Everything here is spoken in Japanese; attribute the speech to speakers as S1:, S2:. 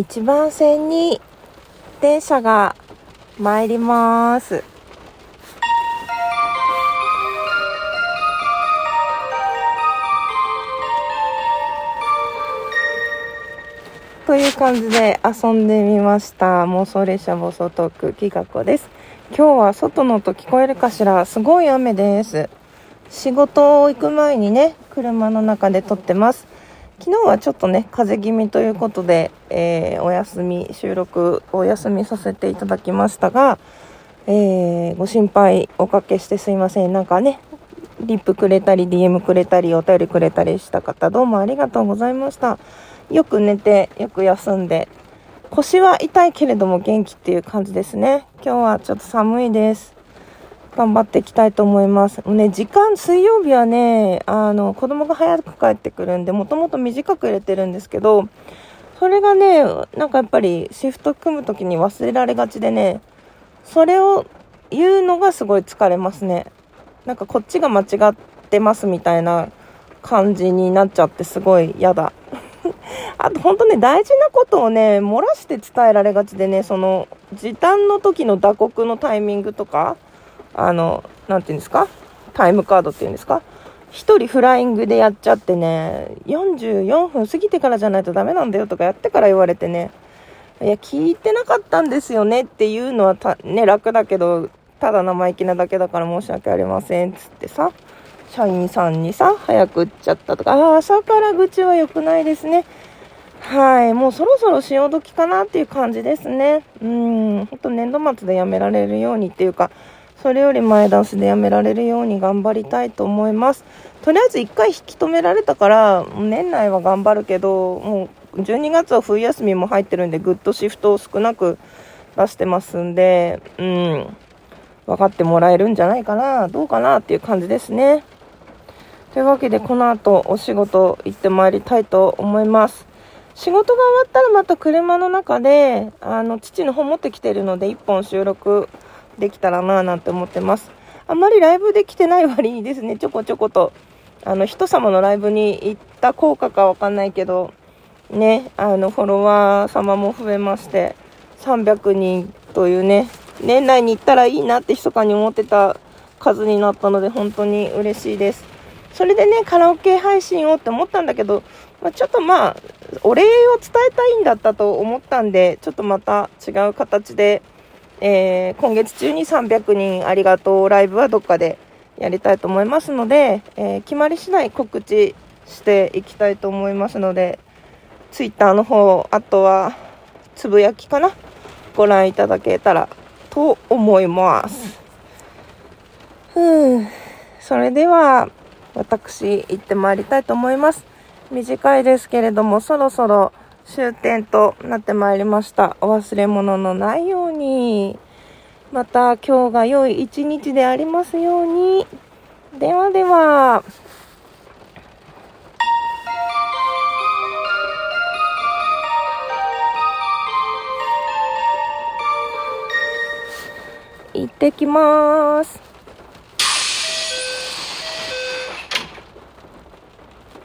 S1: 1番線に電車が参ります。という感じで遊んでみました。妄想列車暴走トーク、きがこです。今日は外の音聞こえるかしらすごい雨です。仕事を行く前にね、車の中で撮ってます。昨日はちょっとね、風邪気味ということで、えーお休み、収録お休みさせていただきましたが、えーご心配おかけしてすいません。なんかね、リップくれたり、DM くれたり、お便りくれたりした方、どうもありがとうございました。よく寝て、よく休んで、腰は痛いけれども元気っていう感じですね。今日はちょっと寒いです。頑張っていきたいと思います。もうね、時間、水曜日はね、あの、子供が早く帰ってくるんで、もともと短く入れてるんですけど、それがね、なんかやっぱりシフト組むときに忘れられがちでね、それを言うのがすごい疲れますね。なんかこっちが間違ってますみたいな感じになっちゃってすごい嫌だ。あと本当ね、大事なことをね、漏らして伝えられがちでね、その、時短の時の打刻のタイミングとか、あの、なんていうんですか？タイムカードっていうんですか？一人フライングでやっちゃってね、44分過ぎてからじゃないとダメなんだよとかやってから言われてね、いや、聞いてなかったんですよねっていうのは、ね、楽だけど、ただ生意気なだけだから申し訳ありませんっつってさ、社員さんにさ、早く打っちゃったとか、ああ、朝から愚痴は良くないですね。はい、もうそろそろ潮時かなっていう感じですね。うん、ほんと年度末でやめられるようにっていうか、それより前倒しでやめられるように頑張りたいと思います。とりあえず一回引き止められたから、年内は頑張るけど、もう12月は冬休みも入ってるんで、ぐっとシフトを少なく出してますんで、うん、分かってもらえるんじゃないかな、どうかなっていう感じですね。というわけで、この後お仕事行ってまいりたいと思います。仕事が終わったらまた車の中で、あの、父の方持ってきてるので、一本収録できたらなぁなんて思ってます。あんまりライブできてない割にですね、ちょこちょこと、あの、人様のライブに行った効果かわかんないけど、ね、あの、フォロワー様も増えまして、300人というね、年内に行ったらいいなって密かに思ってた数になったので、本当に嬉しいです。それでね、カラオケ配信をって思ったんだけど、まあ、ちょっとまあ、お礼を伝えたいんだったと思ったんで、ちょっとまた違う形で、えー今月中に300人ありがとうライブはどっかでやりたいと思いますので、えー決まり次第告知していきたいと思いますので、ツイッターの方、あとは、つぶやきかなご覧いただけたらと思います。ふうそれでは、私、行ってまいりたいと思います。短いですけれども、そろそろ終点となってまいりました。お忘れ物のないように、また今日が良い一日でありますように。ではでは。行ってきます。